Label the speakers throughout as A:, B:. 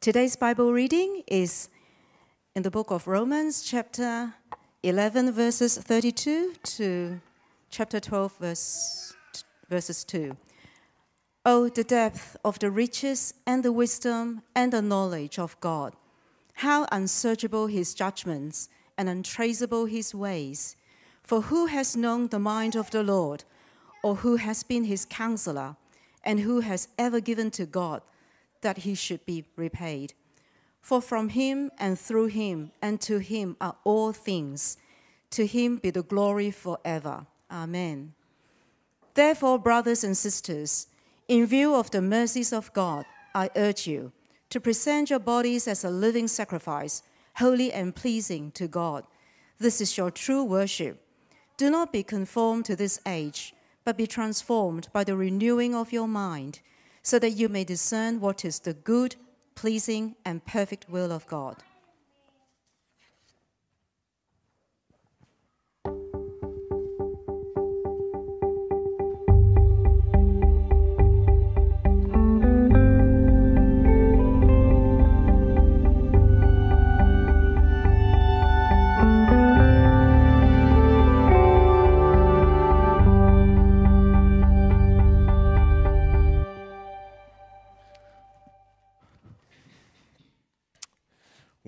A: Today's Bible reading is in the book of Romans, chapter 11, verses 32 to chapter 12, verse, verses 2. Oh, the depth of the riches and the wisdom and the knowledge of God! How unsearchable his judgments and untraceable his ways! For who has known the mind of the Lord, or who has been his counselor, and who has ever given to God that he should be repaid? For from him and through him and to him are all things. To him be the glory forever. Amen. Therefore, brothers and sisters, in view of the mercies of God, I urge you to present your bodies as a living sacrifice, holy and pleasing to God. This is your true worship. Do not be conformed to this age, but be transformed by the renewing of your mind, so that you may discern what is the good, pleasing, and perfect will of God.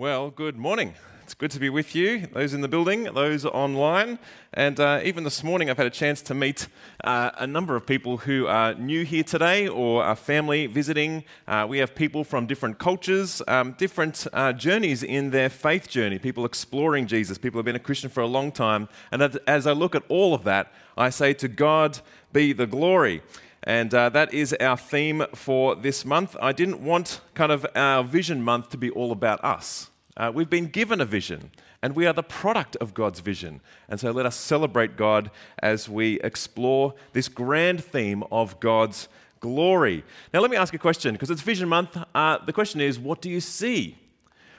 B: Well, good morning. It's good to be with you, those in the building, those online. And uh, even this morning, I've had a chance to meet uh, a number of people who are new here today or are family visiting. Uh, we have people from different cultures, um, different uh, journeys in their faith journey, people exploring Jesus, people who have been a Christian for a long time. And as, I look at all of that, I say, To God be the glory. And uh, that is our theme for this month. I didn't want kind of our vision month to be all about us. Uh, we've been given a vision, and we are the product of God's vision. And so let us celebrate God as we explore this grand theme of God's glory. Now, let me ask a question because it's Vision Month. Uh, the question is, what do you see?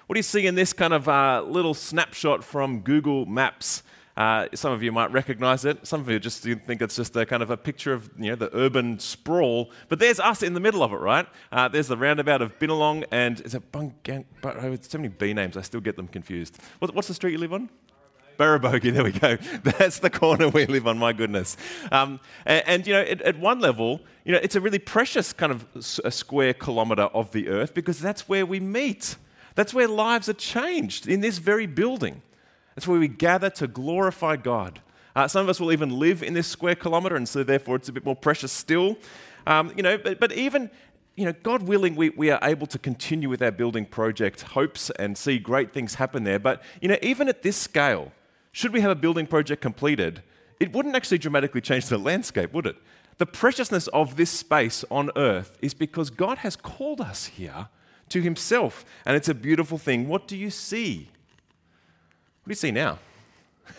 B: What do you see in this kind of uh, little snapshot from Google Maps? Uh, some of you might recognize it. Some of you just think it's just a kind of a picture of you know, the urban sprawl. But there's us in the middle of it, right? Uh, there's the roundabout of Binalong and is it Bungang? Oh, so many B names, I still get them confused. What's the street you live on? Barrabogie, there we go. That's the corner we live on, my goodness. Um, and, and, you know, at, one level, you know, it's a really precious kind of a square kilometre of the earth because that's where we meet. That's where lives are changed, in this very building. It's where we gather to glorify God. Uh, some of us will even live in this square kilometre, and so therefore it's a bit more precious still. Um, you know, but, but even you know, God willing, we, we are able to continue with our building project hopes and see great things happen there. But, you know, even at this scale, should we have a building project completed, it wouldn't actually dramatically change the landscape, would it? The preciousness of this space on earth is because God has called us here to Himself, and it's a beautiful thing. What do you see? What do you see now?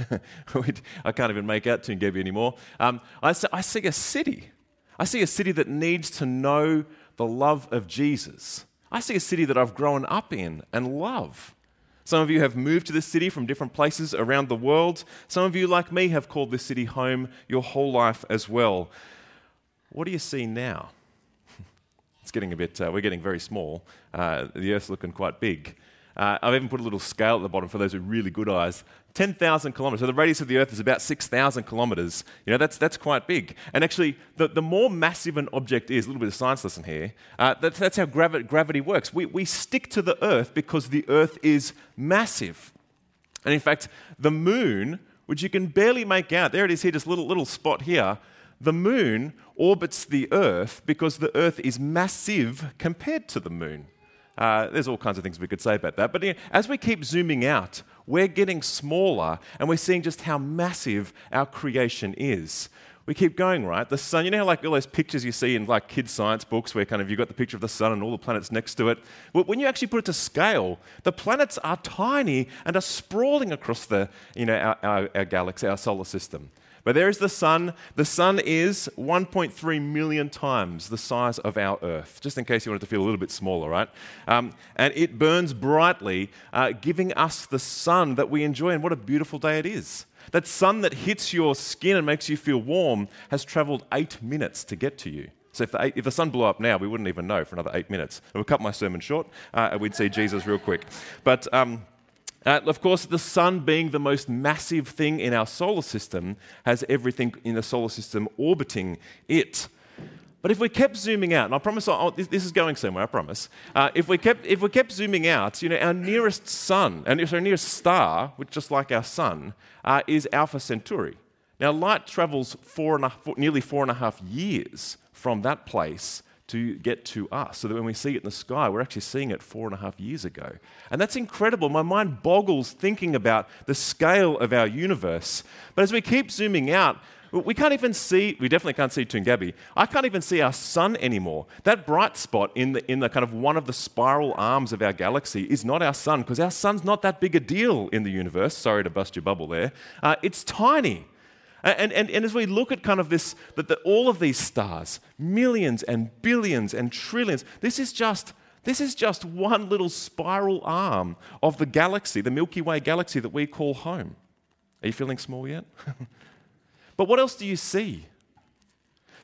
B: I can't even make out Toongabbie anymore. Um, I, see, I see a city. I see a city that needs to know the love of Jesus. I see a city that I've grown up in and love. Some of you have moved to this city from different places around the world. Some of you, like me, have called this city home your whole life as well. What do you see now? it's getting a bit, uh, we're getting very small. Uh, the earth's looking quite big. Uh, I've even put a little scale at the bottom for those with really good eyes. 10,000 kilometers. So the radius of the Earth is about 6,000 kilometers. You know, that's, that's quite big. And actually, the, the more massive an object is, a little bit of science lesson here, uh, that's, that's how gravi- gravity works. We, we stick to the Earth because the Earth is massive. And in fact, the moon, which you can barely make out, there it is here, this little, little spot here, the moon orbits the Earth because the Earth is massive compared to the moon. Uh, there's all kinds of things we could say about that. But as we keep zooming out, we're getting smaller and we're seeing just how massive our creation is. We keep going, right? The sun, you know, like all those pictures you see in like kids' science books where kind of you've got the picture of the sun and all the planets next to it. When you actually put it to scale, the planets are tiny and are sprawling across the, you know, our, our, our galaxy, our solar system. But there is the sun. The sun is 1.3 million times the size of our Earth, just in case you wanted to feel a little bit smaller, right? Um, and it burns brightly, uh, giving us the sun that we enjoy. And what a beautiful day it is. That sun that hits your skin and makes you feel warm has traveled eight minutes to get to you. So if the, eight, if the sun blew up now, we wouldn't even know for another eight minutes. It would cut my sermon short, uh, and we'd see Jesus real quick. But um, uh, of course, the sun being the most massive thing in our solar system has everything in the solar system orbiting it. But if we kept zooming out, and I promise this, this, is going somewhere, I promise. Uh, if, we kept, if we kept zooming out, you know, our nearest sun, and our nearest star, which just like our sun, uh, is Alpha Centauri. Now, light travels four and a, four, nearly four and a half years from that place to get to us. So that when we see it in the sky, we're actually seeing it four and a half years ago. And that's incredible. My mind boggles thinking about the scale of our universe. But as we keep zooming out, we can't even see, we definitely can't see Toongabbie. I can't even see our sun anymore. That bright spot in the, in the kind of one of the spiral arms of our galaxy is not our sun because our sun's not that big a deal in the universe. Sorry to bust your bubble there. Uh, it's tiny. And, and, and as we look at kind of this, that the, all of these stars, millions and billions and trillions, this is just this is just one little spiral arm of the galaxy, the Milky Way galaxy that we call home. Are you feeling small yet? but what else do you see?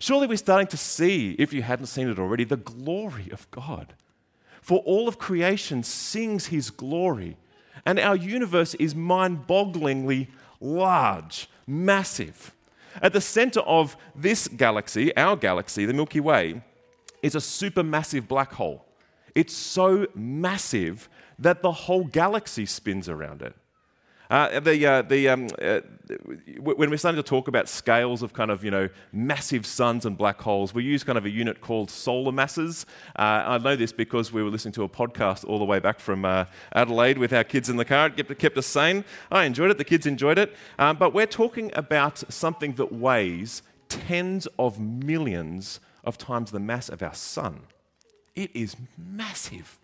B: Surely we're starting to see, if you hadn't seen it already, the glory of God. For all of creation sings his glory, and our universe is mind bogglingly large massive. At the center of this galaxy, our galaxy, the Milky Way, is a supermassive black hole. It's so massive that the whole galaxy spins around it. Uh, the, uh, the, um, uh, when we're starting to talk about scales of kind of, you know, massive suns and black holes, we use kind of a unit called solar masses. Uh, I know this because we were listening to a podcast all the way back from uh, Adelaide with our kids in the car. It kept, us sane. I enjoyed it. The kids enjoyed it. Um, but we're talking about something that weighs tens of millions of times the mass of our sun. It is massive.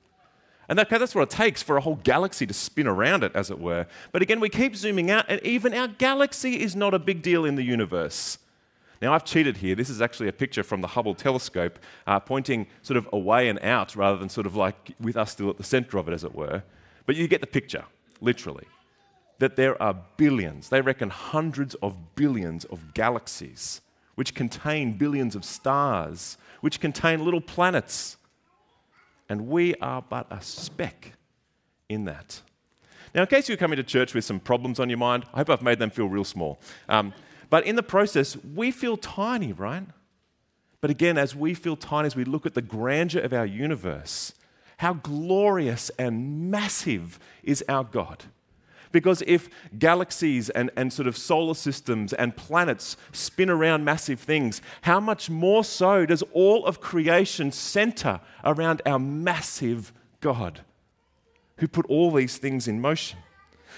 B: And that, that's what it takes for a whole galaxy to spin around it, as it were. But again, we keep zooming out, and even our galaxy is not a big deal in the universe. Now, I've cheated here. This is actually a picture from the Hubble telescope uh, pointing sort of away and out rather than sort of like with us still at the center of it, as it were. But you get the picture, literally. That there are billions, they reckon hundreds of billions of galaxies, which contain billions of stars, which contain little planets and we are but a speck in that. Now, in case you're coming to church with some problems on your mind, I hope I've made them feel real small. Um, but in the process, we feel tiny, right? But again, as we feel tiny, as we look at the grandeur of our universe, how glorious and massive is our God. Because if galaxies and, and sort of solar systems and planets spin around massive things, how much more so does all of creation center around our massive God who put all these things in motion?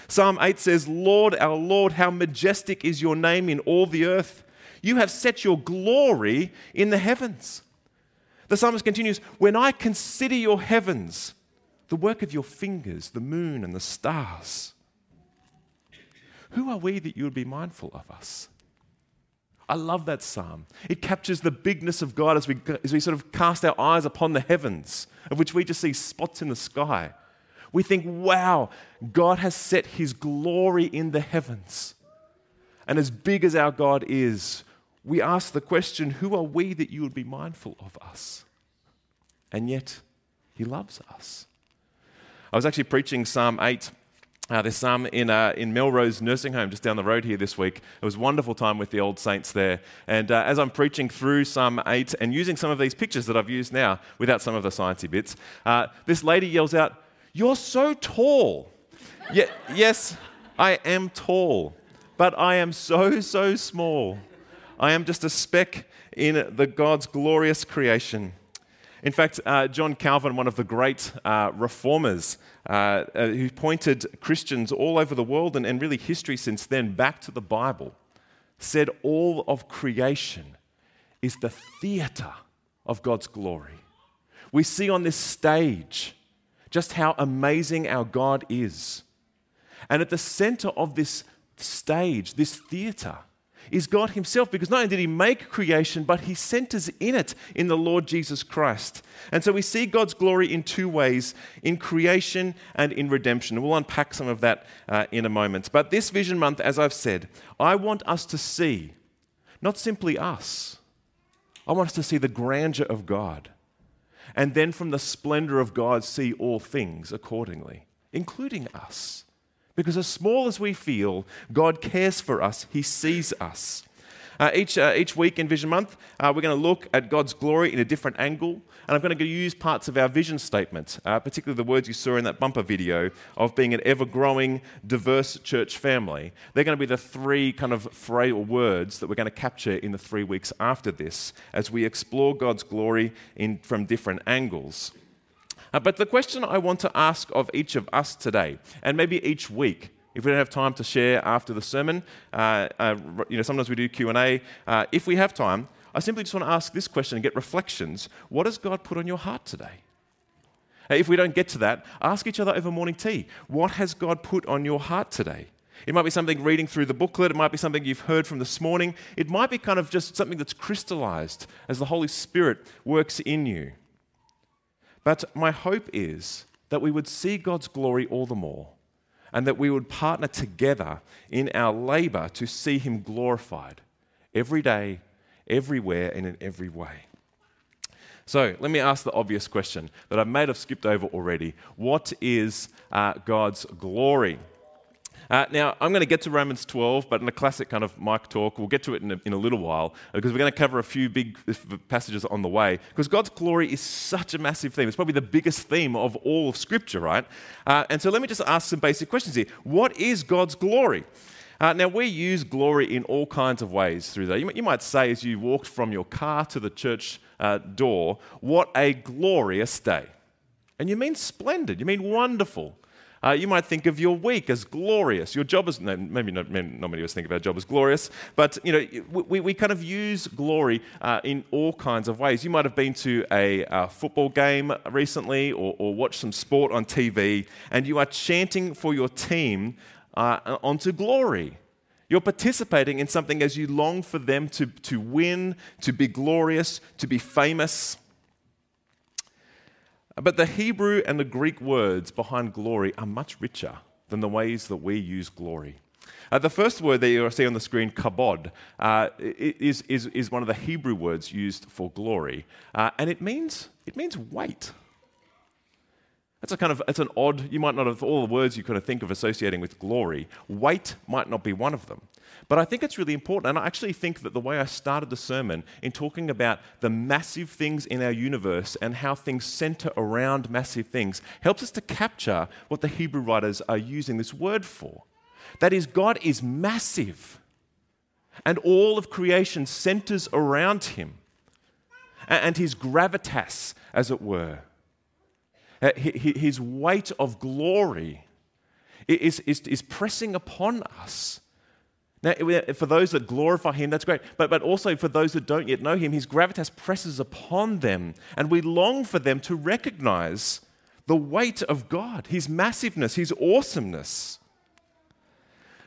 B: Psalm 8 says, Lord, our Lord, how majestic is your name in all the earth. You have set your glory in the heavens. The psalmist continues, When I consider your heavens, the work of your fingers, the moon and the stars, who are we that you would be mindful of us? I love that psalm. It captures the bigness of God as we, as we sort of cast our eyes upon the heavens, of which we just see spots in the sky. We think, wow, God has set his glory in the heavens. And as big as our God is, we ask the question, who are we that you would be mindful of us? And yet, he loves us. I was actually preaching Psalm 8 uh, there's some in, uh, in Melrose Nursing Home just down the road here this week. It was a wonderful time with the old saints there. And uh, as I'm preaching through Psalm 8 and using some of these pictures that I've used now without some of the sciencey bits, uh, this lady yells out, You're so tall. Ye- yes, I am tall, but I am so, so small. I am just a speck in the God's glorious creation. In fact, uh, John Calvin, one of the great uh, reformers uh, uh, who pointed Christians all over the world and, and really history since then back to the Bible, said all of creation is the theater of God's glory. We see on this stage just how amazing our God is. And at the center of this stage, this theater, is God Himself because not only did He make creation, but He centers in it in the Lord Jesus Christ. And so we see God's glory in two ways in creation and in redemption. We'll unpack some of that uh, in a moment. But this Vision Month, as I've said, I want us to see not simply us, I want us to see the grandeur of God. And then from the splendor of God, see all things accordingly, including us. Because as small as we feel, God cares for us, He sees us. Uh, each, uh, each week in Vision Month, uh, we're going to look at God's glory in a different angle. And I'm going to use parts of our vision statement, uh, particularly the words you saw in that bumper video of being an ever growing, diverse church family. They're going to be the three kind of phrase or words that we're going to capture in the three weeks after this as we explore God's glory in, from different angles. Uh, but the question I want to ask of each of us today, and maybe each week, if we don't have time to share after the sermon, uh, uh, you know, sometimes we do Q&A. Uh, if we have time, I simply just want to ask this question and get reflections. What has God put on your heart today? If we don't get to that, ask each other over morning tea. What has God put on your heart today? It might be something reading through the booklet. It might be something you've heard from this morning. It might be kind of just something that's crystallized as the Holy Spirit works in you. But my hope is that we would see God's glory all the more and that we would partner together in our labor to see Him glorified every day, everywhere, and in every way. So let me ask the obvious question that I may have skipped over already. What is uh, God's glory? Uh, now, I'm going to get to Romans 12, but in a classic kind of Mike talk, we'll get to it in a, in a little while because we're going to cover a few big passages on the way. Because God's glory is such a massive theme. It's probably the biggest theme of all of Scripture, right? Uh, and so let me just ask some basic questions here. What is God's glory? Uh, now, we use glory in all kinds of ways through that. You, you might say, as you walked from your car to the church uh, door, what a glorious day. And you mean splendid, you mean wonderful. Uh, you might think of your week as glorious. Your job is, no, maybe not, maybe not many of us think of our job as glorious, but you know, we, we kind of use glory uh, in all kinds of ways. You might have been to a, a football game recently or, or watched some sport on TV, and you are chanting for your team uh, onto glory. You're participating in something as you long for them to, to win, to be glorious, to be famous. But the Hebrew and the Greek words behind glory are much richer than the ways that we use glory. Uh, the first word that you'll see on the screen, kabod, uh, is, is, is one of the Hebrew words used for glory, uh, and it means, it means weight. That's a kind of, it's an odd, you might not have, all the words you kind of think of associating with glory, weight might not be one of them. But I think it's really important, and I actually think that the way I started the sermon in talking about the massive things in our universe and how things center around massive things helps us to capture what the Hebrew writers are using this word for. That is, God is massive, and all of creation centers around him, and his gravitas, as it were. Uh, his weight of glory is, is, is pressing upon us. Now, for those that glorify him, that's great. But, but also for those that don't yet know him, his gravitas presses upon them. And we long for them to recognize the weight of God, his massiveness, his awesomeness.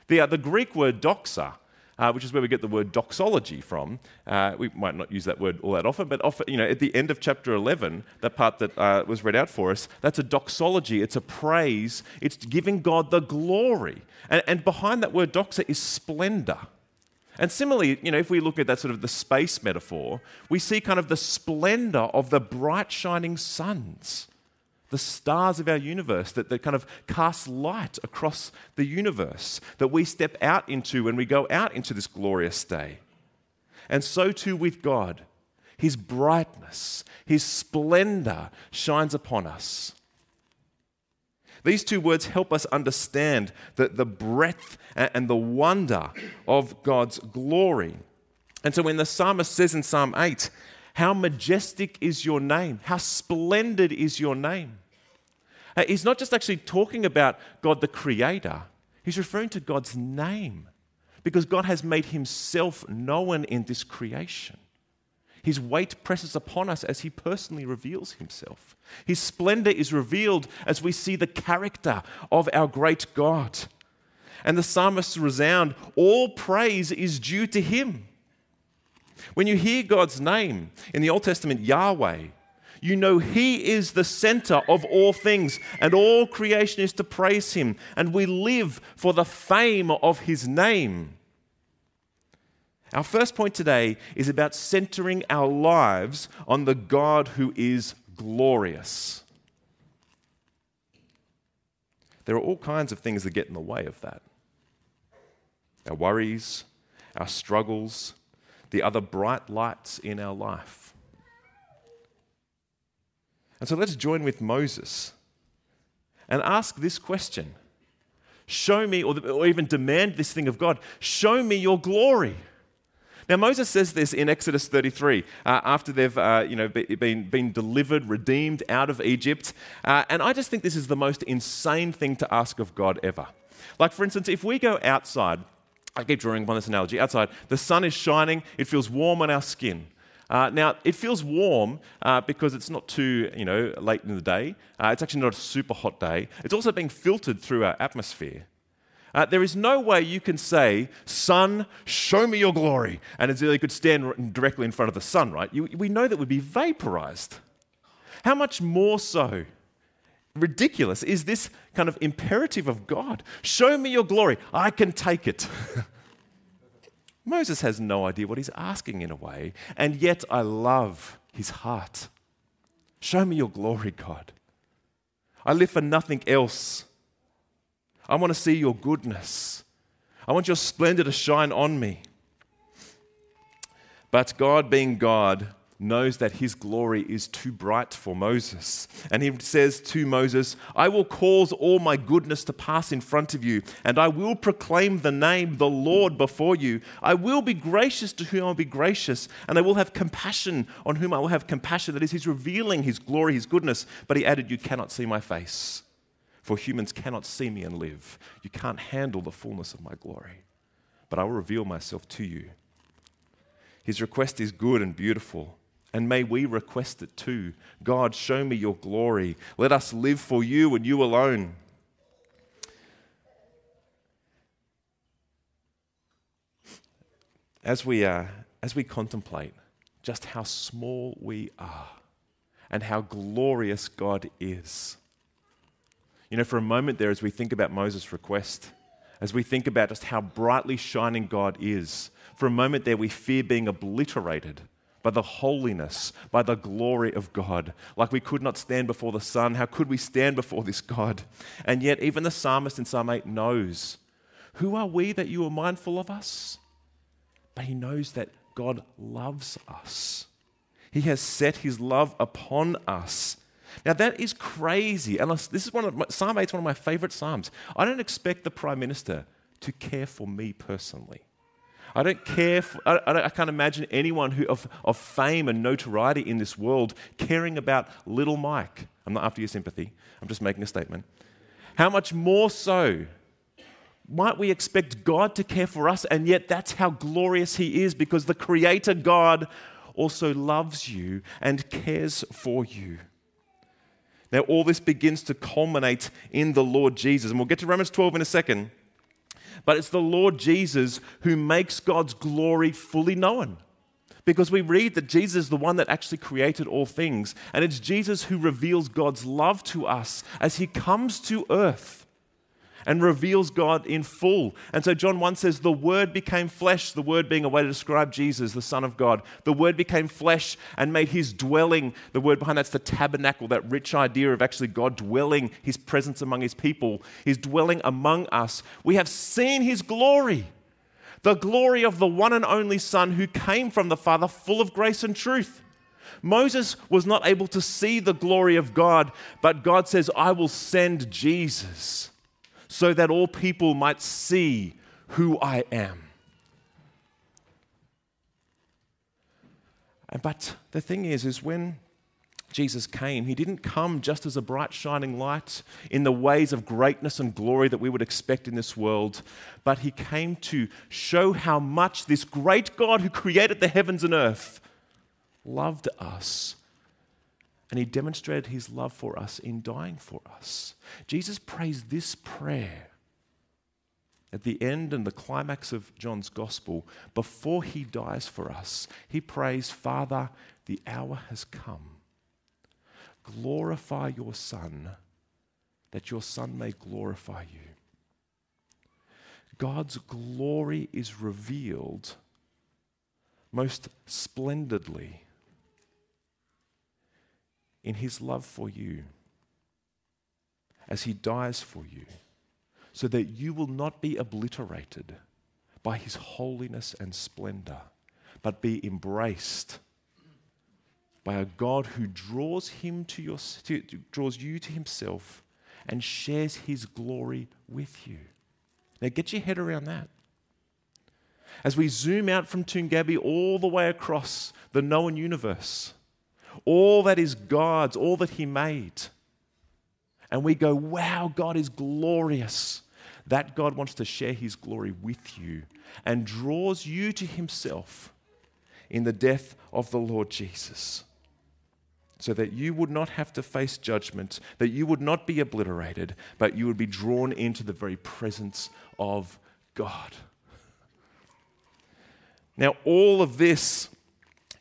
B: The, uh, the Greek word doxa uh, which is where we get the word doxology from. Uh, we might not use that word all that often, but often, you know, at the end of chapter 11, that part that uh, was read out for us, that's a doxology. It's a praise. It's giving God the glory. And, and behind that word doxa is splendor. And similarly, you know, if we look at that sort of the space metaphor, we see kind of the splendor of the bright shining suns the stars of our universe that, that kind of cast light across the universe that we step out into when we go out into this glorious day. And so too with God. His brightness, His splendor shines upon us. These two words help us understand the, the breadth and the wonder of God's glory. And so when the psalmist says in Psalm 8, How majestic is your name, how splendid is your name. Uh, he's not just actually talking about God the Creator, he's referring to God's name because God has made himself known in this creation. His weight presses upon us as he personally reveals himself. His splendor is revealed as we see the character of our great God. And the psalmists resound all praise is due to him. When you hear God's name in the Old Testament, Yahweh, you know He is the center of all things, and all creation is to praise Him, and we live for the fame of His name. Our first point today is about centering our lives on the God who is glorious. There are all kinds of things that get in the way of that our worries, our struggles, the other bright lights in our life. And so let's join with Moses and ask this question Show me, or, or even demand this thing of God, show me your glory. Now, Moses says this in Exodus 33 uh, after they've uh, you know, been, been delivered, redeemed out of Egypt. Uh, and I just think this is the most insane thing to ask of God ever. Like, for instance, if we go outside, I keep drawing upon this analogy outside, the sun is shining, it feels warm on our skin. Uh, now, it feels warm uh, because it's not too, you know, late in the day. Uh, it's actually not a super hot day. It's also being filtered through our atmosphere. Uh, there is no way you can say, Sun, show me your glory. And you could stand directly in front of the sun, right? You, we know that would be vaporized. How much more so? Ridiculous is this kind of imperative of God. Show me your glory. I can take it. Moses has no idea what he's asking in a way, and yet I love his heart. Show me your glory, God. I live for nothing else. I want to see your goodness. I want your splendor to shine on me. But God, being God, knows that his glory is too bright for Moses. And he says to Moses, I will cause all my goodness to pass in front of you, and I will proclaim the name, the Lord, before you. I will be gracious to whom I will be gracious, and I will have compassion on whom I will have compassion. That is, he's revealing his glory, his goodness. But he added, You cannot see my face for humans cannot see me and live. You can't handle the fullness of my glory, but I will reveal myself to you. His request is good and beautiful, and may we request it too. God, show me your glory. Let us live for you and you alone. As we, uh, as we contemplate just how small we are and how glorious God is, you know, for a moment there, as we think about Moses' request, as we think about just how brightly shining God is, for a moment there, we fear being obliterated by the holiness, by the glory of God. Like we could not stand before the sun. How could we stand before this God? And yet, even the psalmist in Psalm 8 knows who are we that you are mindful of us? But he knows that God loves us. He has set his love upon us. Now that is crazy. And this is one of my, Psalm 8 is one of my favorite psalms. I don't expect the prime minister to care for me personally. I don't care. For, I, I, I, can't imagine anyone who of, of fame and notoriety in this world caring about little Mike. I'm not after your sympathy. I'm just making a statement. How much more so might we expect God to care for us? And yet, that's how glorious He is because the Creator God also loves you and cares for you. Now, all this begins to culminate in the Lord Jesus. And we'll get to Romans 12 in a second. But it's the Lord Jesus who makes God's glory fully known. Because we read that Jesus is the one that actually created all things. And it's Jesus who reveals God's love to us as he comes to earth and reveals God in full. And so John 1 says, The Word became flesh, the Word being a way to describe Jesus, the Son of God. The Word became flesh and made his dwelling. The word behind that's the tabernacle, that rich idea of actually God dwelling, his presence among his people, his dwelling among us. We have seen his glory. The glory of the one and only Son who came from the Father, full of grace and truth. Moses was not able to see the glory of God, but God says, I will send Jesus so that all people might see who I am. But the thing is, is when Jesus came, he didn't come just as a bright shining light in the ways of greatness and glory that we would expect in this world, but he came to show how much this great God who created the heavens and earth loved us and he demonstrated his love for us in dying for us. Jesus prays this prayer at the end and the climax of John's gospel before he dies for us. He prays, Father, the hour has come. Glorify your Son, that your Son may glorify you. God's glory is revealed most splendidly in his love for you as he dies for you, so that you will not be obliterated by his holiness and splendor, but be embraced by a God who draws him to your draws you to himself and shares his glory with you. Now get your head around that. As we zoom out from Toongabbie all the way across the known universe, all that is God's, all that he made, and we go, wow, God is glorious. That God wants to share his glory with you and draws you to himself in the death of the Lord Jesus so that you would not have to face judgment, that you would not be obliterated, but you would be drawn into the very presence of God. Now, all of this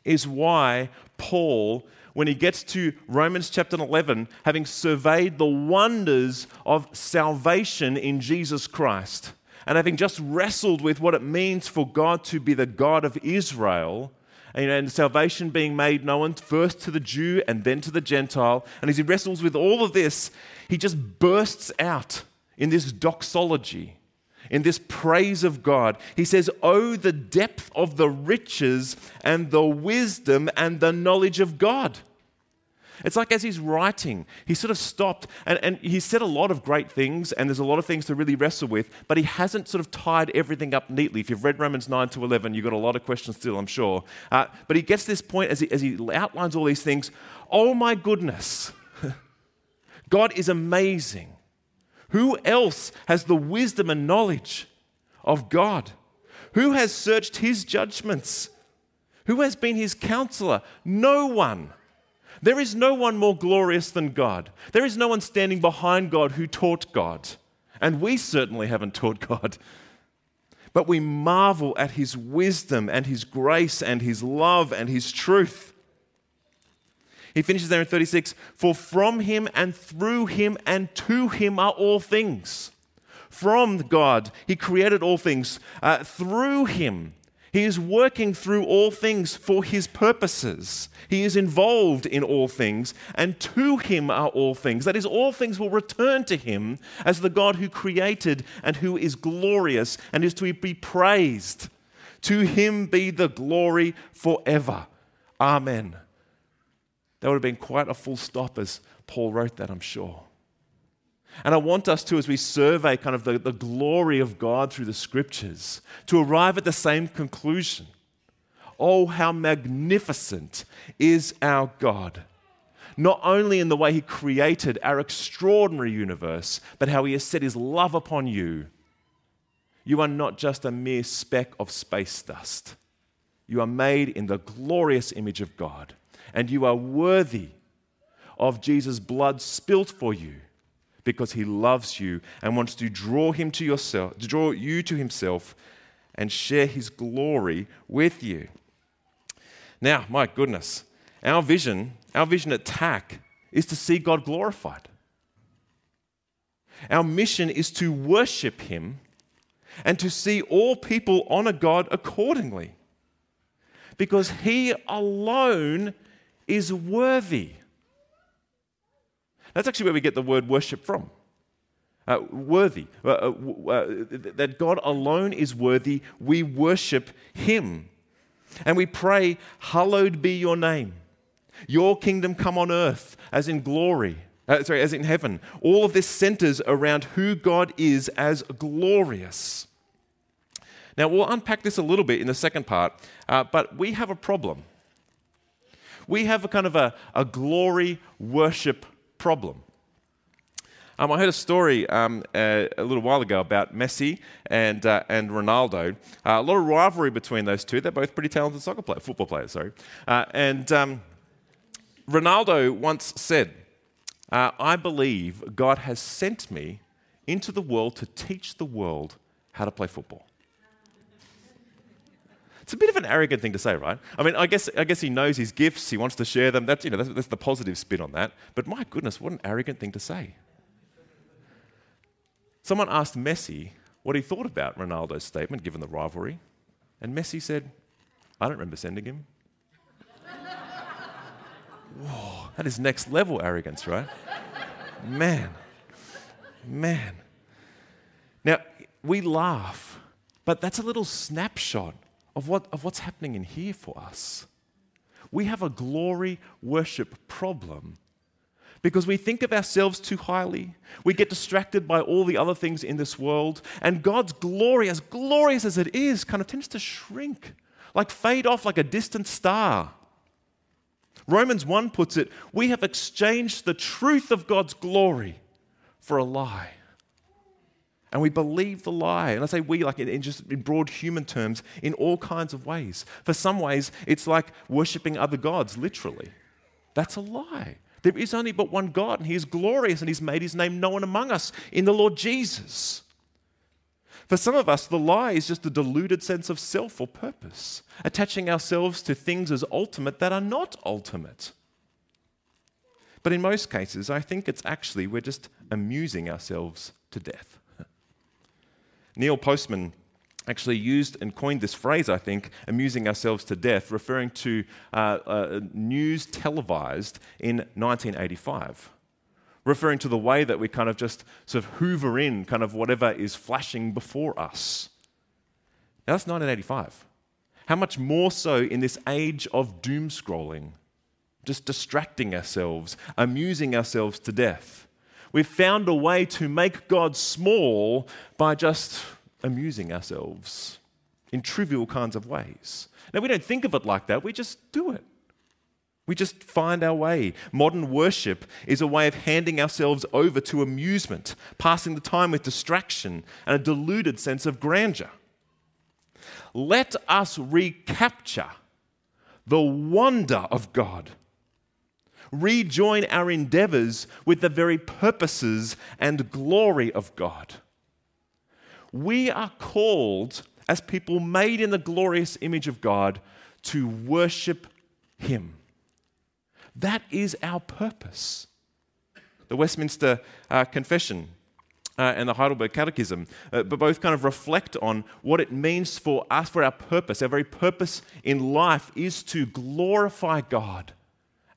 B: is why Paul, when he gets to Romans chapter 11, having surveyed the wonders of salvation in Jesus Christ, and having just wrestled with what it means for God to be the God of Israel, and salvation being made known first to the Jew and then to the Gentile. And as he wrestles with all of this, he just bursts out in this doxology, in this praise of God. He says, Oh, the depth of the riches and the wisdom and the knowledge of God. It's like as he's writing, he sort of stopped and, and he said a lot of great things, and there's a lot of things to really wrestle with, but he hasn't sort of tied everything up neatly. If you've read Romans 9 to 11, you've got a lot of questions still, I'm sure. Uh, but he gets this point as he, as he outlines all these things oh my goodness, God is amazing. Who else has the wisdom and knowledge of God? Who has searched his judgments? Who has been his counselor? No one. There is no one more glorious than God. There is no one standing behind God who taught God. And we certainly haven't taught God. But we marvel at his wisdom and his grace and his love and his truth. He finishes there in 36 For from him and through him and to him are all things. From God, he created all things. Uh, through him, he is working through all things for his purposes. He is involved in all things, and to him are all things. That is, all things will return to him as the God who created and who is glorious and is to be praised. To him be the glory forever. Amen. That would have been quite a full stop as Paul wrote that, I'm sure. And I want us to, as we survey kind of the, the glory of God through the scriptures, to arrive at the same conclusion. Oh, how magnificent is our God! Not only in the way He created our extraordinary universe, but how He has set His love upon you. You are not just a mere speck of space dust. You are made in the glorious image of God, and you are worthy of Jesus' blood spilt for you because he loves you and wants to draw him to yourself, to draw you to himself and share his glory with you. Now, my goodness, our vision, our vision at TAC is to see God glorified. Our mission is to worship him and to see all people honor God accordingly. Because he alone is worthy. That's actually where we get the word worship from. Uh, worthy, uh, uh, uh, that God alone is worthy, we worship Him. And we pray, Hallowed be your name. Your kingdom come on earth as in glory, uh, sorry, as in heaven. All of this centers around who God is as glorious. Now, we'll unpack this a little bit in the second part, uh, but we have a problem. We have a kind of a, a glory worship problem. Um, I heard a story um, uh, a little while ago about Messi and, uh, and Ronaldo. Uh, a lot of rivalry between those two. They're both pretty talented soccer players, football players, sorry. Uh, and um, Ronaldo once said, uh, I believe God has sent me into the world to teach the world how to play football. It's a bit of an arrogant thing to say, right? I mean, I guess, I guess he knows his gifts, he wants to share them. That's, you know, that's, that's the positive spin on that. But my goodness, what an arrogant thing to say. Someone asked Messi what he thought about Ronaldo's statement, given the rivalry. And Messi said, I don't remember sending him. Whoa, that is next level arrogance, right? Man, man. Now, we laugh, but that's a little snapshot of, what, of what's happening in here for us. We have a glory worship problem because we think of ourselves too highly. We get distracted by all the other things in this world, and God's glory, as glorious as it is, kind of tends to shrink, like fade off like a distant star. Romans 1 puts it we have exchanged the truth of God's glory for a lie. And we believe the lie. And I say we, like in, in, just in broad human terms, in all kinds of ways. For some ways, it's like worshipping other gods, literally. That's a lie. There is only but one God, and He is glorious, and He's made His name known among us in the Lord Jesus. For some of us, the lie is just a deluded sense of self or purpose, attaching ourselves to things as ultimate that are not ultimate. But in most cases, I think it's actually we're just amusing ourselves to death. Neil Postman actually used and coined this phrase, I think, amusing ourselves to death, referring to uh, uh, news televised in 1985, referring to the way that we kind of just sort of hoover in kind of whatever is flashing before us. Now, that's 1985. How much more so in this age of doom scrolling, just distracting ourselves, amusing ourselves to death? We've found a way to make God small by just amusing ourselves in trivial kinds of ways. Now, we don't think of it like that, we just do it. We just find our way. Modern worship is a way of handing ourselves over to amusement, passing the time with distraction and a deluded sense of grandeur. Let us recapture the wonder of God rejoin our endeavors with the very purposes and glory of God. We are called, as people made in the glorious image of God, to worship Him. That is our purpose. The Westminster uh, Confession uh, and the Heidelberg Catechism, uh, but both kind of reflect on what it means for us, for our purpose. Our very purpose in life is to glorify God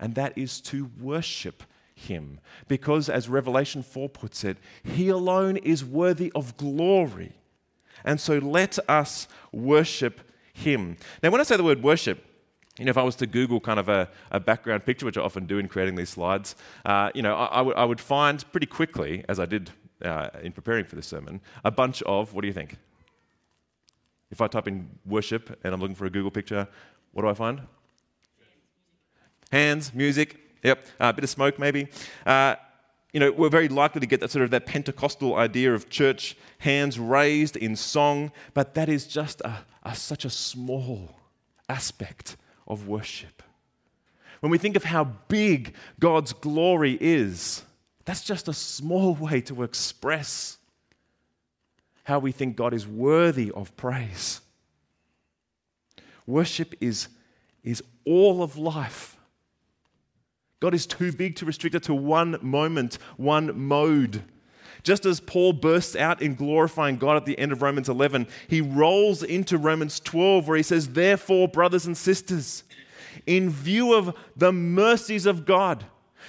B: and that is to worship him. Because, as Revelation 4 puts it, he alone is worthy of glory. And so let us worship him. Now, when I say the word worship, you know, if I was to Google kind of a, a background picture, which I often do in creating these slides, uh, you know, I, I, would find pretty quickly, as I did uh, in preparing for this sermon, a bunch of, what do you think? If I type in worship and I'm looking for a Google picture, what do I find? Hands, music, yep, uh, a bit of smoke maybe. Uh, you know, we're very likely to get that sort of that Pentecostal idea of church hands raised in song, but that is just a, a, such a small aspect of worship. When we think of how big God's glory is, that's just a small way to express how we think God is worthy of praise. Worship is, is all of life. God is too big to restrict it to one moment, one mode. Just as Paul bursts out in glorifying God at the end of Romans 11, he rolls into Romans 12 where he says, Therefore, brothers and sisters, in view of the mercies of God,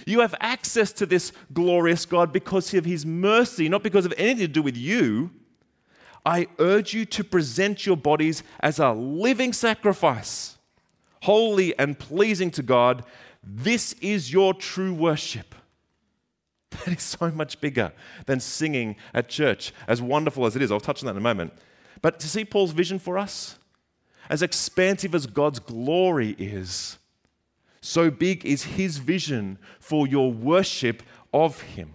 B: you have access to this glorious God because of his mercy, not because of anything to do with you. I urge you to present your bodies as a living sacrifice, holy and pleasing to God. This is your true worship. That is so much bigger than singing at church, as wonderful as it is. I'll touch on that in a moment. But to see Paul's vision for us, as expansive as God's glory is, so big is his vision for your worship of him.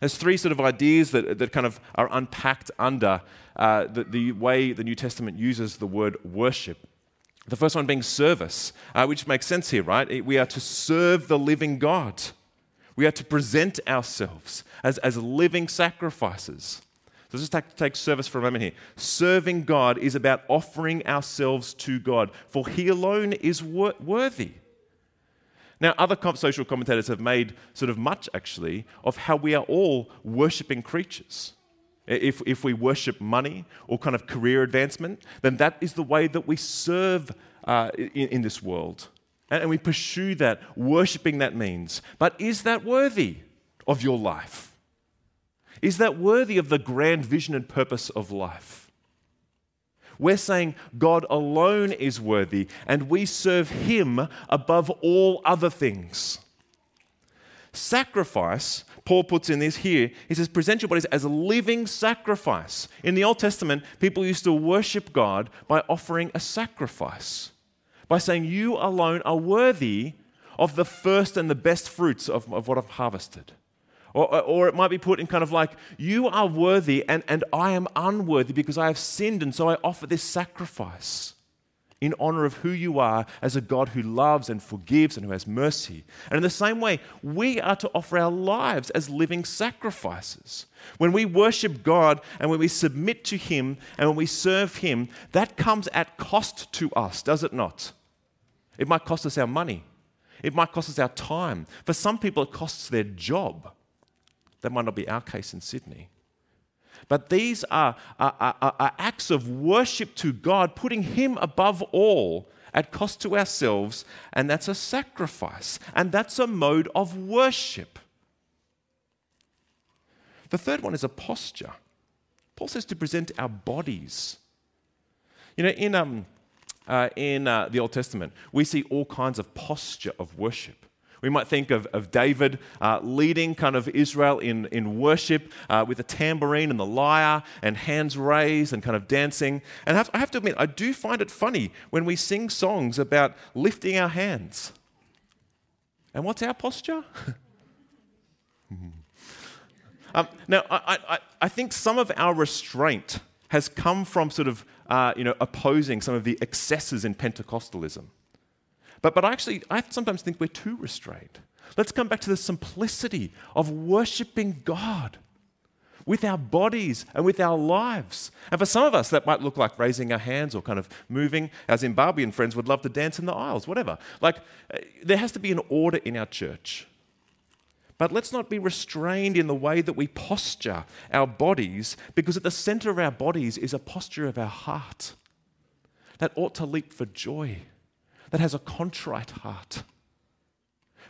B: There's three sort of ideas that, that kind of are unpacked under uh, the, the way the New Testament uses the word worship. The first one being service, uh, which makes sense here, right? We are to serve the living God. We are to present ourselves as, as living sacrifices. So let's just take, service for a moment here. Serving God is about offering ourselves to God, for He alone is wor- worthy. Now, other social commentators have made sort of much, actually, of how we are all worshipping creatures. If, if we worship money or kind of career advancement, then that is the way that we serve uh, in, in this world. And, and we pursue that, worshiping that means. But is that worthy of your life? Is that worthy of the grand vision and purpose of life? We're saying God alone is worthy and we serve Him above all other things. Sacrifice, Paul puts in this here, he says, present your bodies as a living sacrifice. In the Old Testament, people used to worship God by offering a sacrifice, by saying, You alone are worthy of the first and the best fruits of, of what I've harvested. Or, or it might be put in kind of like, You are worthy and, and I am unworthy because I have sinned, and so I offer this sacrifice in honor of who you are as a God who loves and forgives and who has mercy. And in the same way, we are to offer our lives as living sacrifices. When we worship God and when we submit to Him and when we serve Him, that comes at cost to us, does it not? It might cost us our money, it might cost us our time. For some people, it costs their job. That might not be our case in Sydney. But these are, are, are, are, acts of worship to God, putting Him above all at cost to ourselves, and that's a sacrifice, and that's a mode of worship. The third one is a posture. Paul says to present our bodies. You know, in, um, uh, in uh, the Old Testament, we see all kinds of posture of worship. We might think of, of David uh, leading kind of Israel in, in worship uh, with a tambourine and the lyre and hands raised and kind of dancing. And I have, I have to admit, I do find it funny when we sing songs about lifting our hands. And what's our posture? um, now, I, I, I think some of our restraint has come from sort of uh, you know, opposing some of the excesses in Pentecostalism. But, but actually, I sometimes think we're too restrained. Let's come back to the simplicity of worshiping God with our bodies and with our lives. And for some of us, that might look like raising our hands or kind of moving. Our Zimbabwean friends would love to dance in the aisles, whatever. Like, uh, there has to be an order in our church. But let's not be restrained in the way that we posture our bodies, because at the center of our bodies is a posture of our heart that ought to leap for joy that has a contrite heart.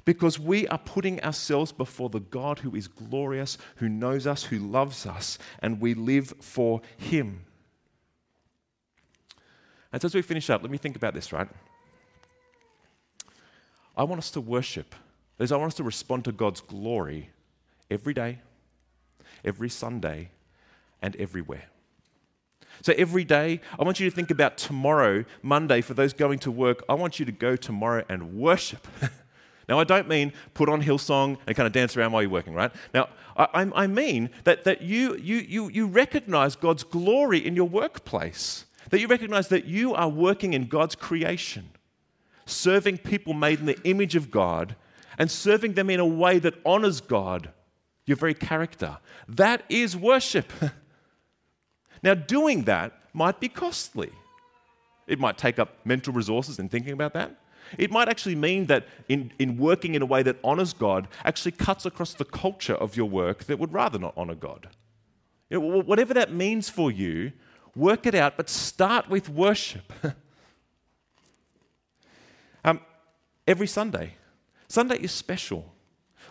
B: Because we are putting ourselves before the God who is glorious, who knows us, who loves us, and we live for Him. And so as we finish up, let me think about this, right? I want us to worship. That is, I want us to respond to God's glory every day, every Sunday, and everywhere. So every day, I want you to think about tomorrow, Monday, for those going to work. I want you to go tomorrow and worship. now, I don't mean put on Hillsong and kind of dance around while you're working, right? Now, I, I mean that, that you, you, you, you recognize God's glory in your workplace, that you recognize that you are working in God's creation, serving people made in the image of God, and serving them in a way that honors God, your very character. That is worship. Now, doing that might be costly. It might take up mental resources in thinking about that. It might actually mean that in, in working in a way that honors God actually cuts across the culture of your work that would rather not honor God. You know, whatever that means for you, work it out, but start with worship. um, every Sunday. Sunday is special.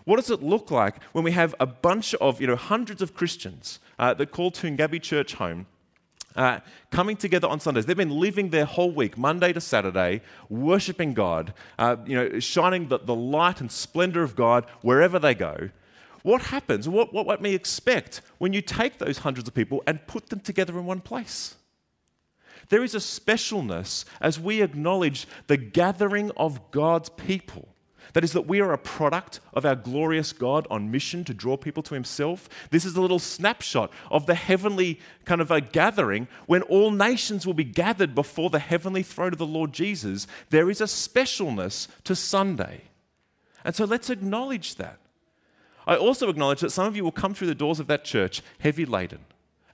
B: What does it look like when we have a bunch of, you know, hundreds of Christians uh, that call Toongabbie Church home, uh, coming together on Sundays. They've been living their whole week, Monday to Saturday, worshiping God, uh, you know, shining the, the light and splendor of God wherever they go. What happens? What, what, what may expect when you take those hundreds of people and put them together in one place? There is a specialness as we acknowledge the gathering of God's people that is, that we are a product of our glorious God on mission to draw people to Himself. This is a little snapshot of the heavenly kind of a gathering when all nations will be gathered before the heavenly throne of the Lord Jesus. There is a specialness to Sunday. And so let's acknowledge that. I also acknowledge that some of you will come through the doors of that church heavy laden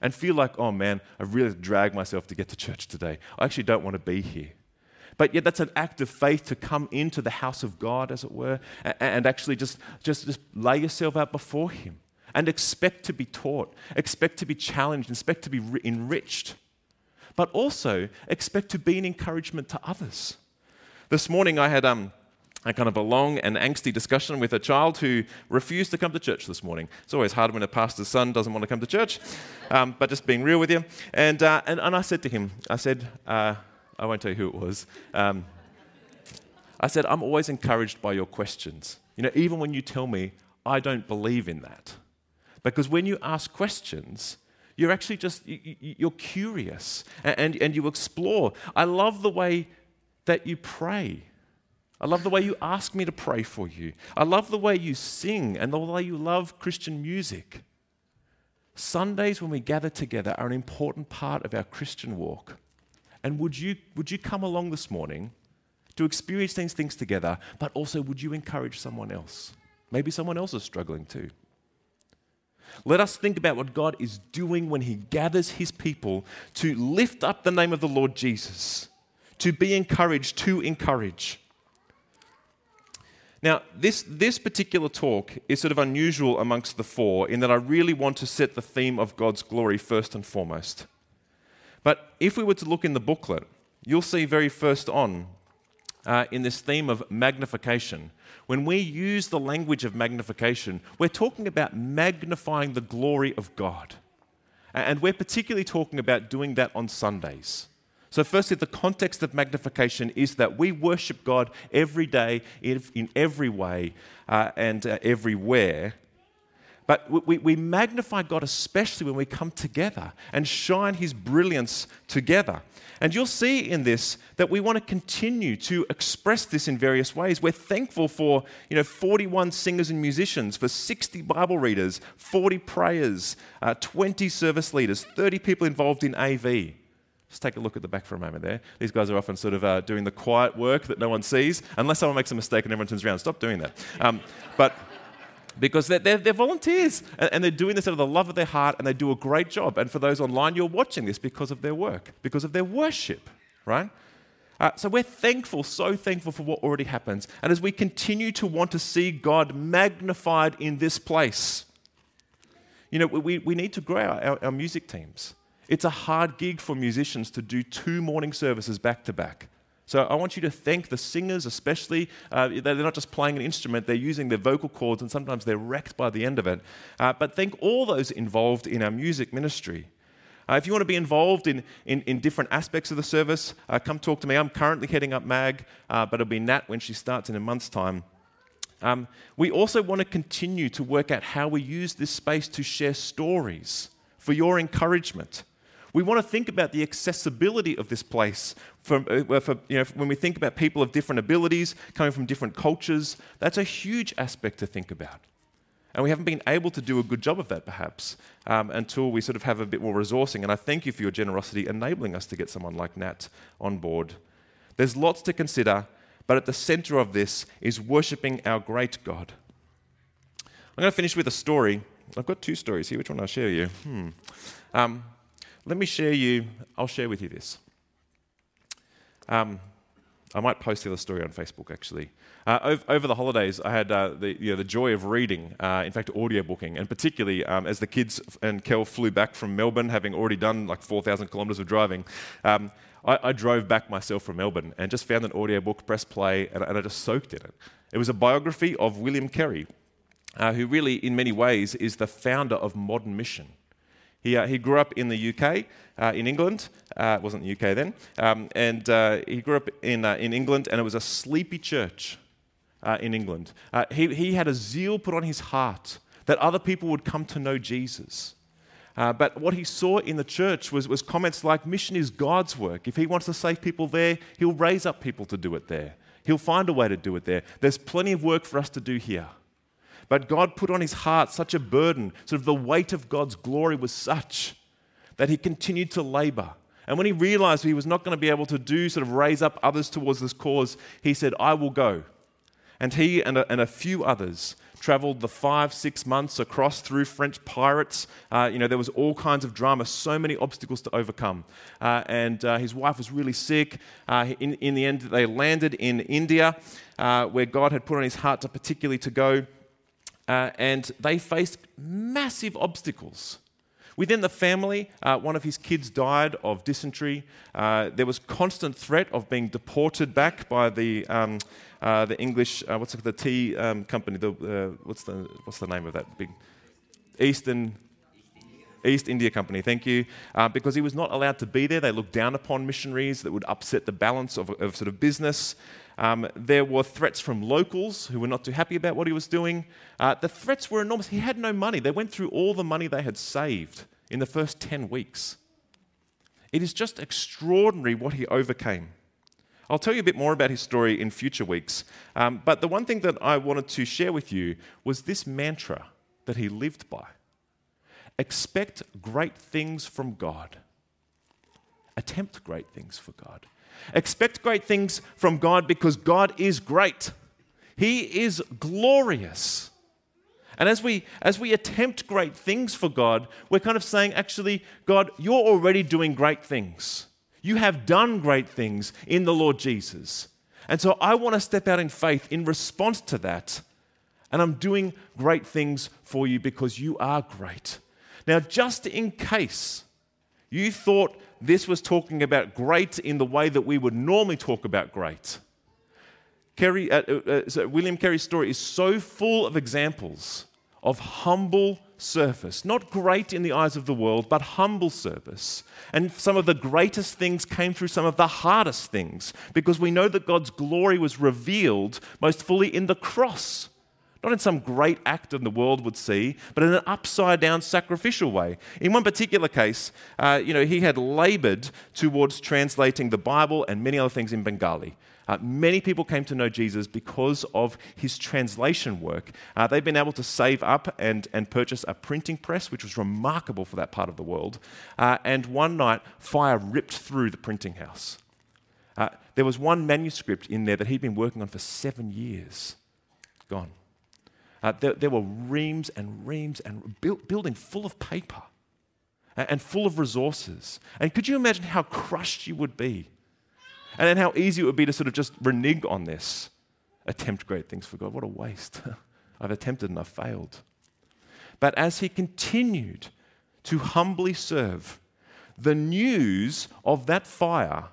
B: and feel like, oh man, I've really dragged myself to get to church today. I actually don't want to be here. But yet, that's an act of faith to come into the house of God, as it were, and actually just, just, just lay yourself out before Him and expect to be taught, expect to be challenged, expect to be enriched, but also expect to be an encouragement to others. This morning I had um, a kind of a long and angsty discussion with a child who refused to come to church this morning. It's always hard when a pastor's son doesn't want to come to church, um, but just being real with you. And, uh, and, and I said to him, I said, uh, I won't tell you who it was. Um, I said, I'm always encouraged by your questions. You know, even when you tell me I don't believe in that. Because when you ask questions, you're actually just, you're curious and, and, and you explore. I love the way that you pray. I love the way you ask me to pray for you. I love the way you sing and the way you love Christian music. Sundays, when we gather together, are an important part of our Christian walk. And would you, would you come along this morning to experience these things together, but also would you encourage someone else? Maybe someone else is struggling too. Let us think about what God is doing when He gathers His people to lift up the name of the Lord Jesus, to be encouraged, to encourage. Now, this, this particular talk is sort of unusual amongst the four in that I really want to set the theme of God's glory first and foremost. But if we were to look in the booklet, you'll see very first on uh, in this theme of magnification. When we use the language of magnification, we're talking about magnifying the glory of God. And we're particularly talking about doing that on Sundays. So, firstly, the context of magnification is that we worship God every day, in, every way, uh, and uh, everywhere. But we, we magnify God especially when we come together and shine His brilliance together. And you'll see in this that we want to continue to express this in various ways. We're thankful for you know, 41 singers and musicians, for 60 Bible readers, 40 prayers, uh, 20 service leaders, 30 people involved in AV. Just take a look at the back for a moment there. These guys are often sort of uh, doing the quiet work that no one sees, unless someone makes a mistake and everyone turns around. Stop doing that. Um, but because they're, they're, they're volunteers and, and, they're doing this out of the love of their heart and they do a great job. And for those online, you're watching this because of their work, because of their worship, right? Uh, so we're thankful, so thankful for what already happens. And as we continue to want to see God magnified in this place, you know, we, we need to grow our, our, our music teams. It's a hard gig for musicians to do two morning services back to back. So I want you to thank the singers, especially. Uh, they're not just playing an instrument, they're using their vocal cords, and sometimes they're wrecked by the end of it. Uh, but thank all those involved in our music ministry. Uh, if you want to be involved in, in, in different aspects of the service, uh, come talk to me. I'm currently heading up MAG, uh, but it'll be Nat when she starts in a month's time. Um, we also want to continue to work out how we use this space to share stories for your encouragement. We want to think about the accessibility of this place. For, uh, for, you know, when we think about people of different abilities, coming from different cultures, that's a huge aspect to think about. And we haven't been able to do a good job of that, perhaps, um, until we sort of have a bit more resourcing. And I thank you for your generosity enabling us to get someone like Nat on board. There's lots to consider, but at the center of this is worshipping our great God. I'm going to finish with a story. I've got two stories here. Which one I'll share you? Hmm. Um, let me share you, I'll share with you this. Um, I might post the other story on Facebook actually. Uh, over, over, the holidays, I had uh, the, you know, the joy of reading, uh, in fact, audiobooking, and particularly um, as the kids and Kel flew back from Melbourne, having already done like 4,000 kilometres of driving. Um, I, I, drove back myself from Melbourne and just found an audiobook, press play, and, and I just soaked in it. It was a biography of William Carey, uh, who really, in many ways, is the founder of modern mission. He, uh, he grew up in the UK, uh, in England. Uh, it wasn't the UK then. Um, and uh, he grew up in, uh, in England, and it was a sleepy church uh, in England. he, he had a zeal put on his heart that other people would come to know Jesus. but what he saw in the church was, was comments like mission is God's work. If he wants to save people there, he'll raise up people to do it there. He'll find a way to do it there. There's plenty of work for us to do here. But God put on his heart such a burden, sort of the weight of God's glory was such that he continued to labor. And when he realized he was not going to be able to do, sort of raise up others towards this cause, he said, I will go. And he and a, and a few others traveled the five, six months across through French pirates. Uh, you know, there was all kinds of drama, so many obstacles to overcome. Uh, and uh, his wife was really sick. Uh, in, in the end, they landed in India, uh, where God had put on his heart to particularly to go. Uh, and they faced massive obstacles. Within the family, uh, one of his kids died of dysentery. Uh, there was constant threat of being deported back by the, um, uh, the English, uh, what's it, the tea um, company, the, uh, what's, the, what's the name of that big Eastern East India Company, thank you, uh, because he was not allowed to be there. They looked down upon missionaries that would upset the balance of, of sort of business. Um, there were threats from locals who were not too happy about what he was doing. Uh, the threats were enormous. He had no money. They went through all the money they had saved in the first 10 weeks. It is just extraordinary what he overcame. I'll tell you a bit more about his story in future weeks. Um, but the one thing that I wanted to share with you was this mantra that he lived by expect great things from God, attempt great things for God. Expect great things from God because God is great. He is glorious. And as we, as we attempt great things for God, we're kind of saying, actually, God, you're already doing great things. You have done great things in the Lord Jesus. And so I want to step out in faith in response to that. And I'm doing great things for you because you are great. Now, just in case you thought this was talking about great in the way that we would normally talk about great. Carey, uh, uh, uh, so William Carey's story is so full of examples of humble service, not great in the eyes of the world, but humble service. And some of the greatest things came through some of the hardest things because we know that God's glory was revealed most fully in the cross. Not in some great act that the world would see, but in an upside down sacrificial way. In one particular case, uh, you know, he had labored towards translating the Bible and many other things in Bengali. Uh, many people came to know Jesus because of his translation work. Uh, they've been able to save up and, and purchase a printing press, which was remarkable for that part of the world. Uh, and one night, fire ripped through the printing house. Uh, there was one manuscript in there that he'd been working on for seven years. Gone. Uh, there, there, were reams and reams and build, building full of paper and, and full of resources. And could you imagine how crushed you would be? And then how easy it would be to sort of just renege on this. Attempt great things for God. What a waste. I've attempted and I've failed. But as he continued to humbly serve, the news of that fire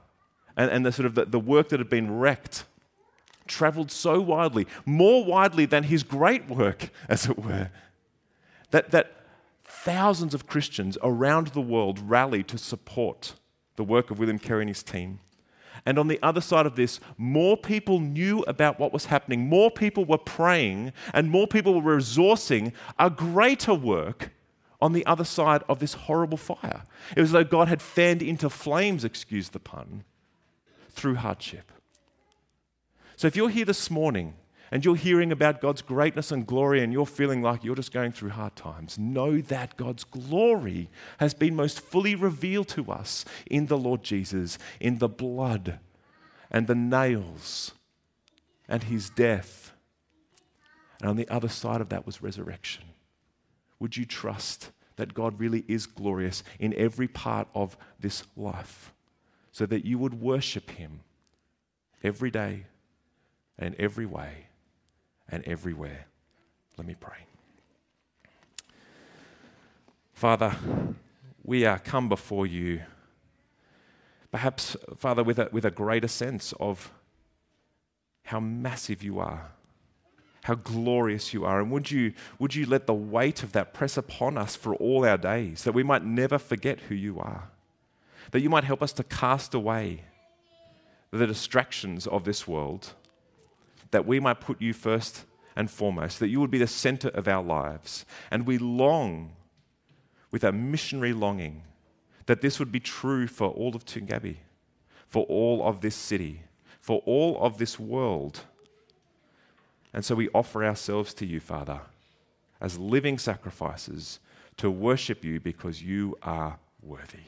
B: and, and the sort of the, the work that had been wrecked traveled so widely, more widely than his great work, as it were, that, that thousands of Christians around the world rallied to support the work of William Carey and his team. And on the other side of this, more people knew about what was happening, more people were praying, and more people were resourcing a greater work on the other side of this horrible fire. It was as though God had fanned into flames, excuse the pun, through hardship. So if you're here this morning and you're hearing about God's greatness and glory and you're feeling like you're just going through hard times, know that God's glory has been most fully revealed to us in the Lord Jesus, in the blood and the nails and his death. And on the other side of that was resurrection. Would you trust that God really is glorious in every part of this life so that you would worship him every day? And every way and everywhere. Let me pray. Father, we are come before you, perhaps, Father, with a, with a greater sense of how massive you are, how glorious you are. And would you, would you let the weight of that press upon us for all our days, that we might never forget who you are, that you might help us to cast away the distractions of this world that we might put you first and foremost, that you would be the center of our lives. And we long with a missionary longing that this would be true for all of Toongabbie, for all of this city, for all of this world. And so we offer ourselves to you, Father, as living sacrifices to worship you because you are worthy.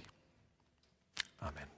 B: Amen.